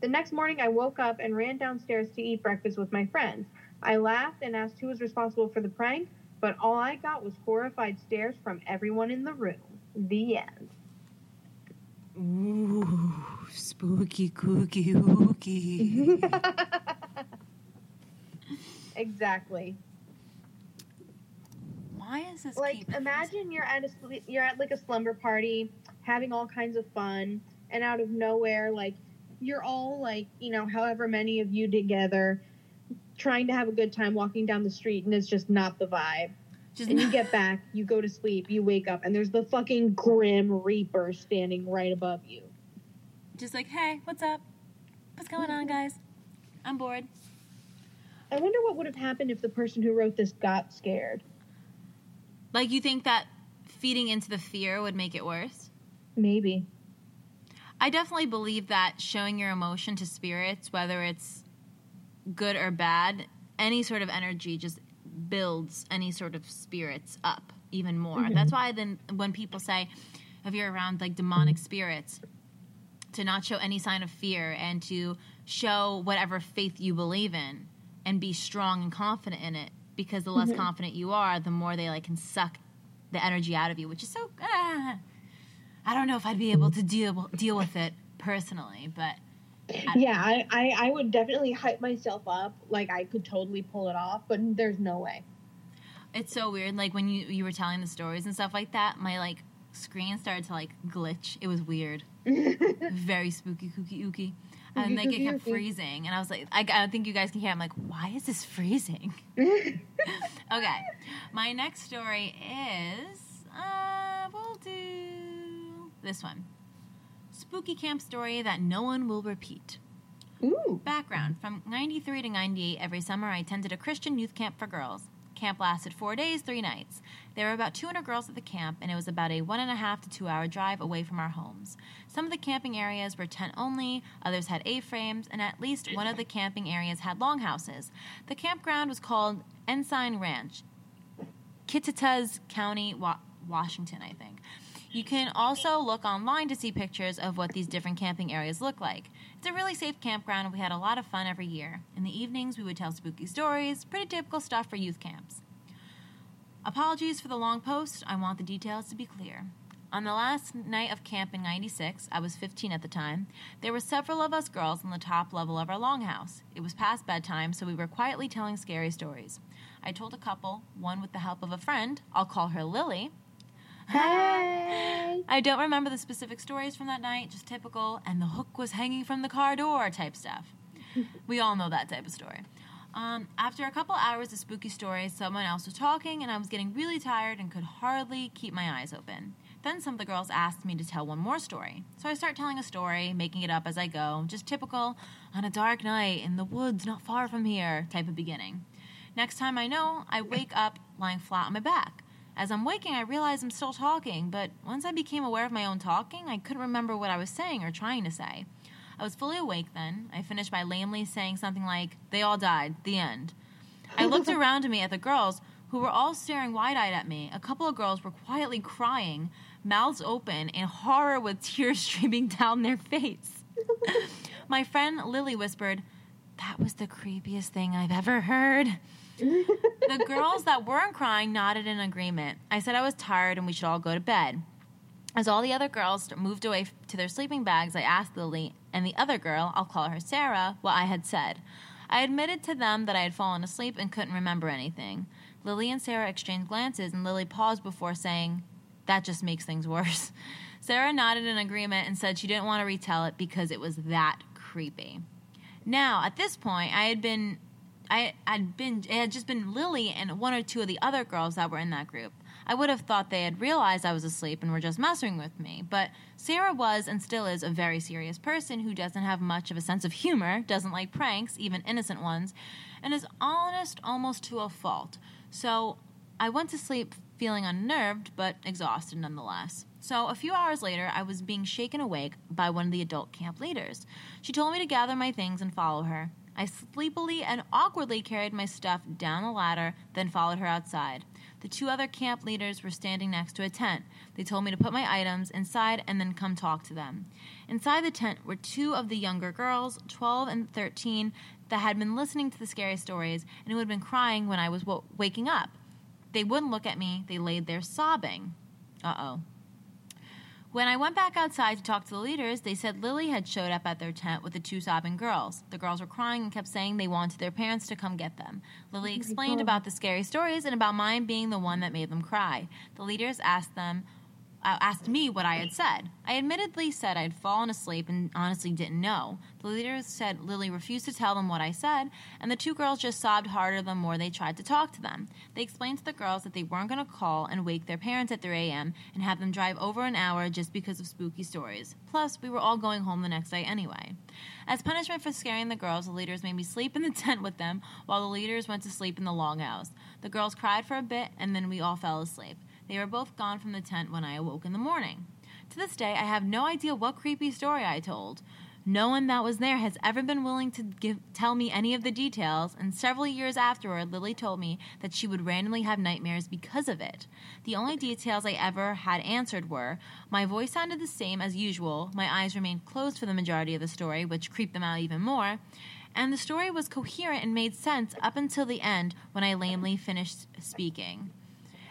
The next morning, I woke up and ran downstairs to eat breakfast with my friends. I laughed and asked who was responsible for the prank, but all I got was horrified stares from everyone in the room. The end. Ooh. Spooky, kooky, ooky. exactly. Why is this Like imagine you're at a you're at like a slumber party, having all kinds of fun, and out of nowhere, like you're all like you know however many of you together, trying to have a good time walking down the street, and it's just not the vibe. just And you get back, you go to sleep, you wake up, and there's the fucking grim reaper standing right above you. just like, hey, what's up? What's going on, guys? I'm bored. I wonder what would have happened if the person who wrote this got scared. Like, you think that feeding into the fear would make it worse? Maybe. I definitely believe that showing your emotion to spirits, whether it's good or bad, any sort of energy just builds any sort of spirits up even more. Mhm. That's why then when people say if you're around like demonic spirits to not show any sign of fear and to show whatever faith you believe in and be strong and confident in it because the less Mhm. confident you are, the more they like can suck the energy out of you, which is so ah, I don't know if I'd be able to deal deal with it personally, but Yeah, I, I, I would definitely hype myself up. Like I could totally pull it off, but there's no way. it's so weird. Like when you you were telling the stories and stuff like that, my like screen started to like glitch. It was weird, very spooky, kooky, ooky, and like it kept freezing. And I was like, I, I think you guys can hear. I'm like, why is this freezing? Okay, my next story is uh, we'll do this one. Spooky camp story that no one will repeat. Ooh. Background From 93 to 98, every summer I attended a Christian youth camp for girls. Camp lasted four days, three nights. There were about 200 girls at the camp, and it was about a one and a half to two hour drive away from our homes. Some of the camping areas were tent only, others had A frames, and at least one of the camping areas had longhouses. The campground was called Ensign Ranch, Kittitas County, Wa- Washington, I think. You can also look online to see pictures of what these different camping areas look like. It's a really safe campground, and we had a lot of fun every year. In the evenings, we would tell spooky stories, pretty typical stuff for youth camps. Apologies for the long post, I want the details to be clear. On the last night of camp in 96, I was 15 at the time, there were several of us girls on the top level of our longhouse. It was past bedtime, so we were quietly telling scary stories. I told a couple, one with the help of a friend, I'll call her Lily, Hey. I don't remember the specific stories from that night, just typical, and the hook was hanging from the car door type stuff. we all know that type of story. Um, after a couple hours of spooky stories, someone else was talking, and I was getting really tired and could hardly keep my eyes open. Then some of the girls asked me to tell one more story. So I start telling a story, making it up as I go, just typical, on a dark night in the woods not far from here type of beginning. Next time I know, I wake up lying flat on my back. As I'm waking, I realize I'm still talking, but once I became aware of my own talking, I couldn't remember what I was saying or trying to say. I was fully awake then. I finished by lamely saying something like, They all died, the end. I looked around me at the girls, who were all staring wide eyed at me. A couple of girls were quietly crying, mouths open, in horror with tears streaming down their face. my friend Lily whispered, That was the creepiest thing I've ever heard. The girls that weren't crying nodded in agreement. I said I was tired and we should all go to bed. As all the other girls moved away to their sleeping bags, I asked Lily and the other girl, I'll call her Sarah, what I had said. I admitted to them that I had fallen asleep and couldn't remember anything. Lily and Sarah exchanged glances, and Lily paused before saying, That just makes things worse. Sarah nodded in agreement and said she didn't want to retell it because it was that creepy. Now, at this point, I had been I had been it had just been Lily and one or two of the other girls that were in that group. I would have thought they had realized I was asleep and were just messing with me, but Sarah was and still is a very serious person who doesn't have much of a sense of humor, doesn't like pranks, even innocent ones, and is honest almost to a fault. So I went to sleep feeling unnerved but exhausted nonetheless. So, a few hours later, I was being shaken awake by one of the adult camp leaders. She told me to gather my things and follow her. I sleepily and awkwardly carried my stuff down the ladder, then followed her outside. The two other camp leaders were standing next to a tent. They told me to put my items inside and then come talk to them. Inside the tent were two of the younger girls, 12 and 13, that had been listening to the scary stories and who had been crying when I was w- waking up. They wouldn't look at me, they laid there sobbing. Uh oh. When I went back outside to talk to the leaders, they said Lily had showed up at their tent with the two sobbing girls. The girls were crying and kept saying they wanted their parents to come get them. Lily oh explained about the scary stories and about mine being the one that made them cry. The leaders asked them Uh, asked me what I had said. I admittedly said I'd fallen asleep and honestly didn't know. The leaders said Lily refused to tell them what I said, and the two girls just sobbed harder the more they tried to talk to them. They explained to the girls that they weren't going to call and wake their parents at 3 a.m. and have them drive over an hour just because of spooky stories. Plus, we were all going home the next day anyway. As punishment for scaring the girls, the leaders made me sleep in the tent with them while the leaders went to sleep in the longhouse. The girls cried for a bit, and then we all fell asleep. They were both gone from the tent when I awoke in the morning. To this day, I have no idea what creepy story I told. No one that was there has ever been willing to give, tell me any of the details, and several years afterward, Lily told me that she would randomly have nightmares because of it. The only details I ever had answered were my voice sounded the same as usual, my eyes remained closed for the majority of the story, which creeped them out even more, and the story was coherent and made sense up until the end when I lamely finished speaking.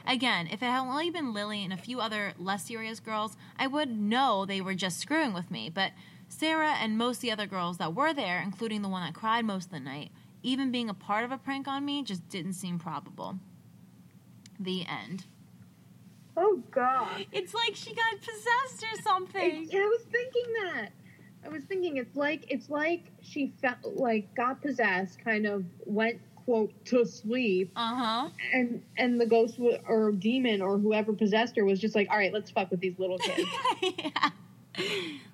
Again, if it had only been Lily and a few other less serious girls, I would know they were just screwing with me. But Sarah and most of the other girls that were there, including the one that cried most of the night, even being a part of a prank on me just didn't seem probable. The end. Oh God. It's like she got possessed or something. It, I was thinking that. I was thinking it's like it's like she felt like got possessed, kind of went quote to sleep, Uh huh. and and the ghost w- or demon or whoever possessed her was just like, all right, let's fuck with these little kids. yeah.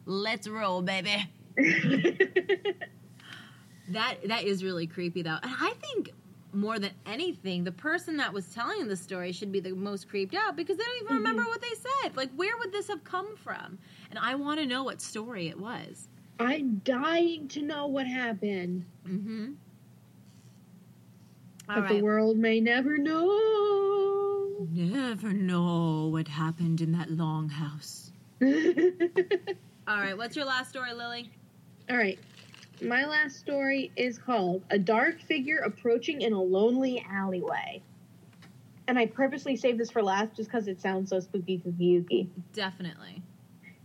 Let's roll, baby. That that is really creepy though. And I think more than anything, the person that was telling the story should be the most creeped out because they don't even remember Mhm. what they said. Like where would this have come from? And I want to know what story it was. I'm dying to know what happened, Mm-hmm. All but the world may never know. Never know what happened in that longhouse. All right, what's your last story, Lily? All right. My last story is called A Dark Figure Approaching in a Lonely Alleyway. And I purposely saved this for last just because it sounds so spooky, spooky, ooky. Definitely.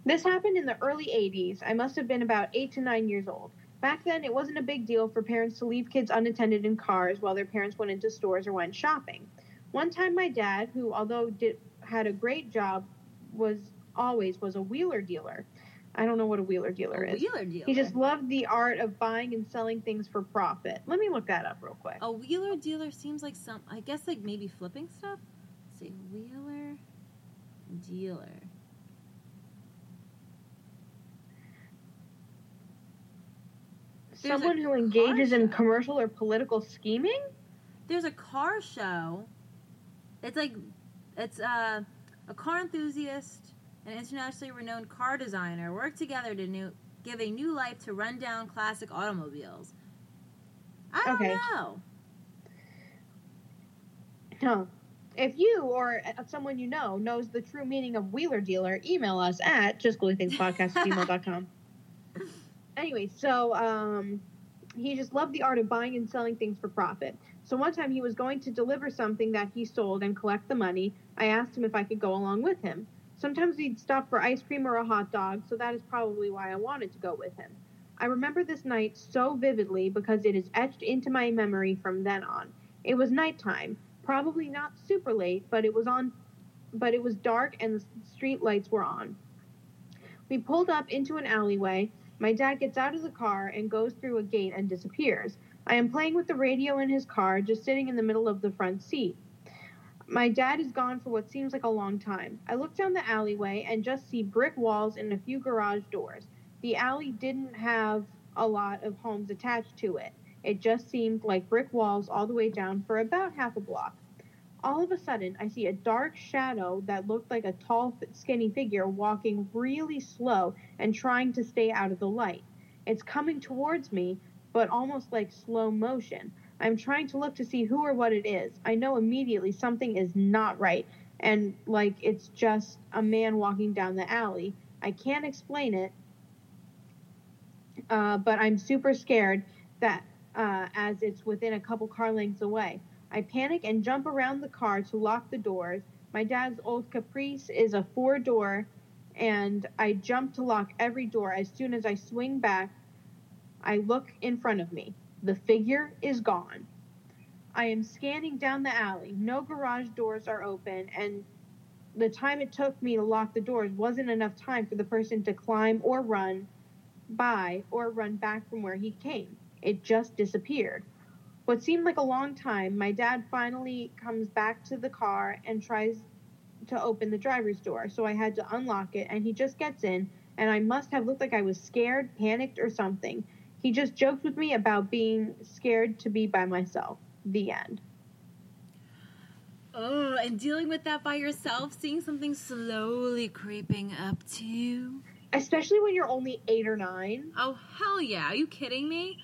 This happened in the early 80s. I must have been about 8 to 9 years old. Back then, it wasn't a big deal for parents to leave kids unattended in cars while their parents went into stores or went shopping. One time, my dad, who although did had a great job, was always was a wheeler dealer. I don't know what a wheeler dealer A is. wheeler dealer. He just loved the art of buying and selling things for profit. Let me look that up real quick. A wheeler dealer seems like some. I guess like maybe flipping stuff. Let's see, wheeler dealer. There's Someone who engages in commercial or political scheming? There's a car show. It's like it's uh, a car enthusiast and internationally renowned car designer work together to new, give a new life to rundown classic automobiles. I don't Okay. know. Huh. If you or uh, someone you know knows the true meaning of wheeler dealer, email us at justghoulythingspodcast@gmail.com. anyway, so um, he just loved the art of buying and selling things for profit. So one time he was going to deliver something that he sold and collect the money. I asked him if I could go along with him. Sometimes we'd stop for ice cream or a hot dog, so that is probably why I wanted to go with him. I remember this night so vividly because it is etched into my memory from then on. It was nighttime, probably not super late, but it was on but it was dark and the street lights were on. We pulled up into an alleyway. My dad gets out of the car and goes through a gate and disappears. I am playing with the radio in his car, just sitting in the middle of the front seat. My dad is gone for what seems like a long time. I look down the alleyway and just see brick walls and a few garage doors. The alley didn't have a lot of homes attached to it. It just seemed like brick walls all the way down for about half a block. All of a sudden, I see a dark shadow that looked like a tall, skinny figure walking really slow and trying to stay out of the light. It's coming towards me, but almost like slow motion. I'm trying to look to see who or what it is. I know immediately something is not right, and like it's just a man walking down the alley. I can't explain it, uh, but I'm super scared that uh, as it's within a couple car lengths away. I panic and jump around the car to lock the doors. My dad's old Caprice is a four door, and I jump to lock every door. As soon as I swing back, I look in front of me. The figure is gone. I am scanning down the alley. No garage doors are open, and the time it took me to lock the doors wasn't enough time for the person to climb or run by or run back from where he came. It just disappeared. What seemed like a long time, my dad finally comes back to the car and tries to open the driver's door. So I had to unlock it, and he just gets in, and I must have looked like I was scared, panicked, or something. He just joked with me about being scared to be by myself. The end. Oh, and dealing with that by yourself, seeing something slowly creeping up to you. Especially when you're only eight or nine. Oh hell yeah! Are you kidding me?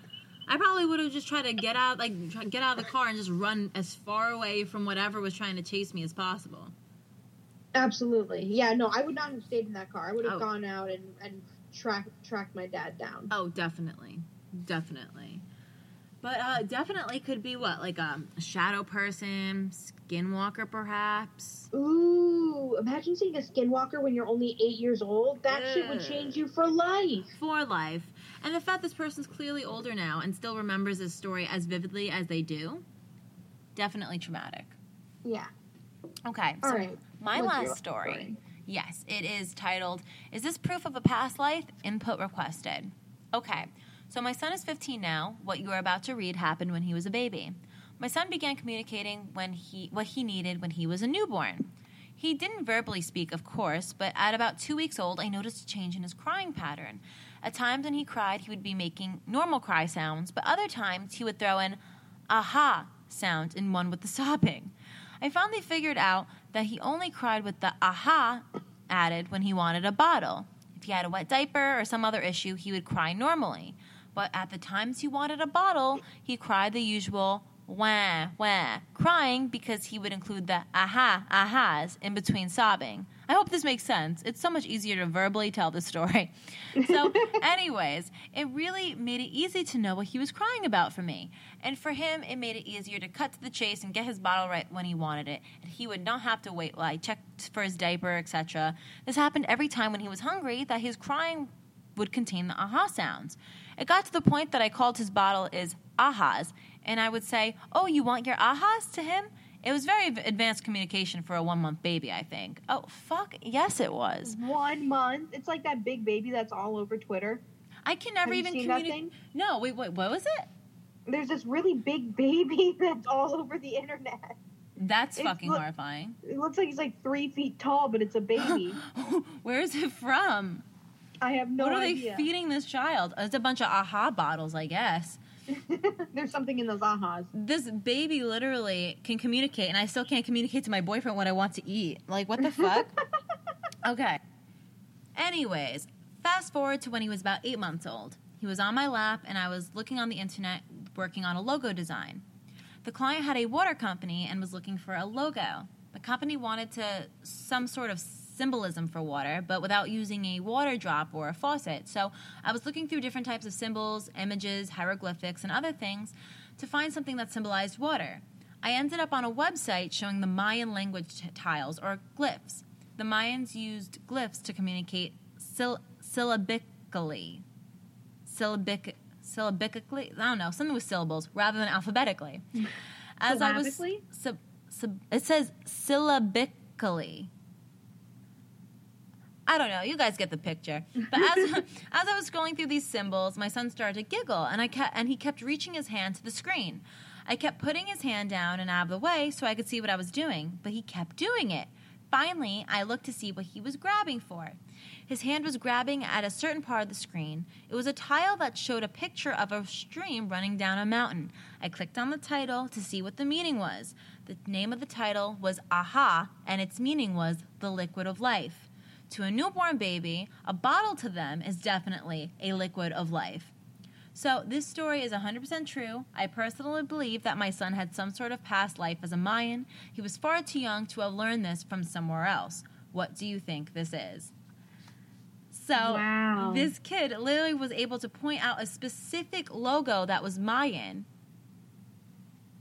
I probably would have just tried to get out, like try, get out of the car and just run as far away from whatever was trying to chase me as possible. Absolutely. Yeah, no, I would not have stayed in that car. I would have Oh. gone out and, and track, tracked my dad down. Oh, definitely, definitely. But uh, definitely could be what, like um, a shadow person, skinwalker, perhaps. Ooh, imagine seeing a skinwalker when you're only eight years old. That shit would change you for life. for life. And the fact this person's clearly older now and still remembers this story as vividly as they do, definitely traumatic. Yeah. Okay, All so right. my What's last your story. Yes, it is titled Is This Proof of a Past Life? Input Requested. Okay, so my son is 15 now. What you are about to read happened when he was a baby. My son began communicating when he what he needed when he was a newborn. He didn't verbally speak, of course, but at about two weeks old, I noticed a change in his crying pattern. At times when he cried, he would be making normal cry sounds, but other times he would throw in aha sound in one with the sobbing. I finally figured out that he only cried with the aha added when he wanted a bottle. If he had a wet diaper or some other issue, he would cry normally. But at the times he wanted a bottle, he cried the usual wah, wah, crying because he would include the aha, ahas in between sobbing. I hope this makes sense. It's so much easier to verbally tell the story. So, anyways, it really made it easy to know what he was crying about for me. And for him, it made it easier to cut to the chase and get his bottle right when he wanted it. And he would not have to wait while I checked for his diaper, etc. This happened every time when he was hungry that his crying would contain the aha sounds. It got to the point that I called his bottle is ahas, and I would say, "Oh, you want your ahas?" to him. It was very advanced communication for a one month baby, I think. Oh, fuck. Yes, it was. One month. It's like that big baby that's all over Twitter. I can never Have even communicate. No, wait, wait, what was it? There's this really big baby that's all over the internet. That's It's fucking look- horrifying. It looks like he's like three feet tall, but it's a baby. Where is it from? I have no idea. what are idea. they feeding this child? It's a bunch of aha bottles, I guess. There's something in those ahas. This baby literally can communicate, and I still can't communicate to my boyfriend what I want to eat. Like, what the fuck? okay. Anyways, fast forward to when he was about eight months old. He was on my lap, and I was looking on the internet working on a logo design. The client had a water company and was looking for a logo. The company wanted to some sort of symbolism for water, but without using a water drop or a faucet. So I was looking through different types of symbols, images, hieroglyphics, and other things to find something that symbolized water. I ended up on a website showing the Mayan language t- tiles or glyphs. The Mayans used glyphs to communicate syll- syllabically. Syllabic, syllabically? I don't know, something with syllables rather than alphabetically. As I was, Syllabically? sub, sub, it says syllabically. I don't know. You guys get the picture. But as as I was scrolling through these symbols, my son started to giggle, and I kept and he kept reaching his hand to the screen. I kept putting his hand down and out of the way so I could see what I was doing, but he kept doing it. Finally, I looked to see what he was grabbing for. His hand was grabbing at a certain part of the screen. It was a tile that showed a picture of a stream running down a mountain. I clicked on the title to see what the meaning was. The name of the title was Aha, and its meaning was the liquid of life. To a newborn baby, a bottle to them is definitely a liquid of life. So, this story is 100% true. I personally believe that my son had some sort of past life as a Mayan. He was far too young to have learned this from somewhere else. What do you think this is? So, Wow. this kid literally was able to point out a specific logo that was Mayan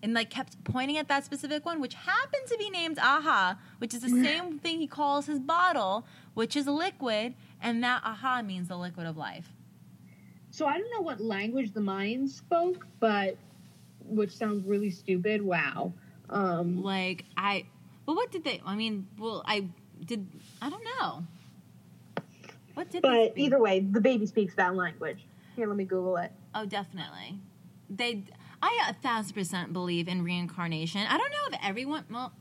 and like kept pointing at that specific one, which happened to be named Aha, which is the same thing he calls his bottle, which is a liquid, and that Aha means the liquid of life. So I don't know what language the Mayans spoke, but which sounds really stupid. Wow. Um, Like I, but what did they? I mean, well, I did. I don't know. What did? they but either way, the baby speaks that language. Here, let me Google it. Oh, definitely. They, I a thousand percent believe in reincarnation. I don't know if everyone. Well,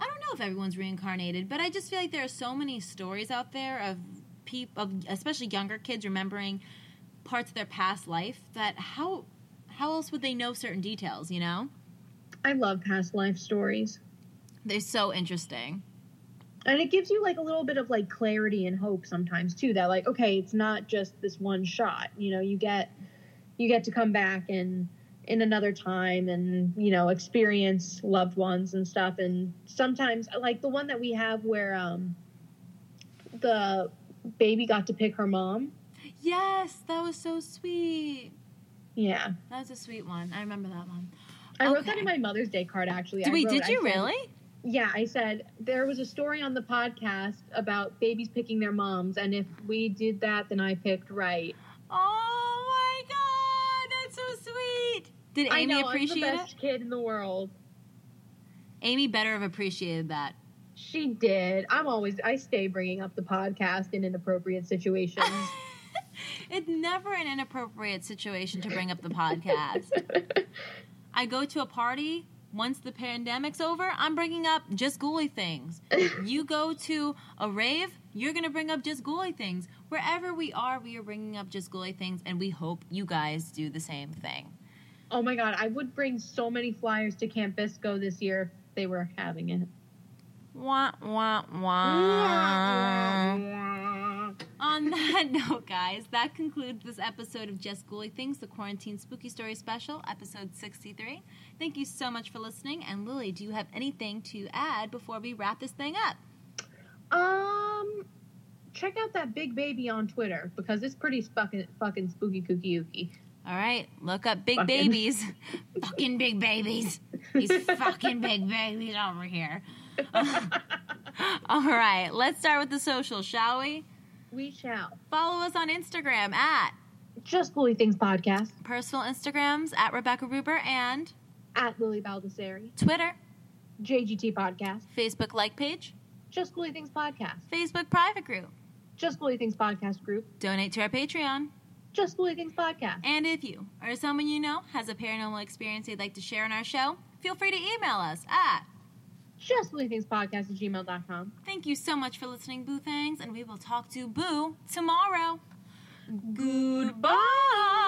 I don't know if everyone's reincarnated, but I just feel like there are so many stories out there of people, of especially younger kids, remembering parts of their past life. That how how else would they know certain details? You know, I love past life stories. they're so interesting. And it gives you like a little bit of like clarity and hope sometimes too that like okay, it's not just this one shot. You know, you get you get to come back and in another time and you know experience loved ones and stuff and sometimes like the one that we have where um the baby got to pick her mom. Yes, that was so sweet. Yeah. That was a sweet one. I remember that one. I wrote that in my Mother's Day card actually. Did I we? wrote- Did I you said- really? Yeah, I said there was a story on the podcast about babies picking their moms, and if we did that, then I picked right. Oh Did I Amy know, appreciate I'm the it? best kid in the world. Amy better have appreciated that. She did. I'm always I stay bringing up the podcast in inappropriate situations. it's never an inappropriate situation to bring up the podcast. I go to a party once the pandemic's over, I'm bringing up just ghouly things. you go to a rave, you're going to bring up just ghouly things. Wherever we are, we are bringing up just ghouly things, and we hope you guys do the same thing. Oh my god, I would bring so many flyers to Camp Bisco this year if they were having it. Wah, wah, wah. On that note, guys, that concludes this episode of Just Ghouly Things, the Quarantine Spooky Story Special, episode 63. Thank you so much for listening. And Lily, do you have anything to add before we wrap this thing up? Um, check out that big baby on Twitter because it's pretty fucking fucking spooky kooky ooky. All right, look up big Fucking. babies. fucking big babies. These fucking big babies over here. All right, let's start with the social, shall we? We shall. Follow us on Instagram at Just Ghouly Things podcast personal Instagrams at Rebecca Ruber and at Lily Baldessari, Twitter, JGT podcast, Facebook like page, Just Ghouly Things podcast, Facebook private group. Just Ghouly Things podcast group, Donate to our Patreon. Just Ghouly Things podcast. And if you or someone you know has a paranormal experience they'd like to share on our show, feel free to email us at Just podcast at gmail.com. Thank you so much for listening, Boo Thangs, and we will talk to Boo tomorrow. Goodbye.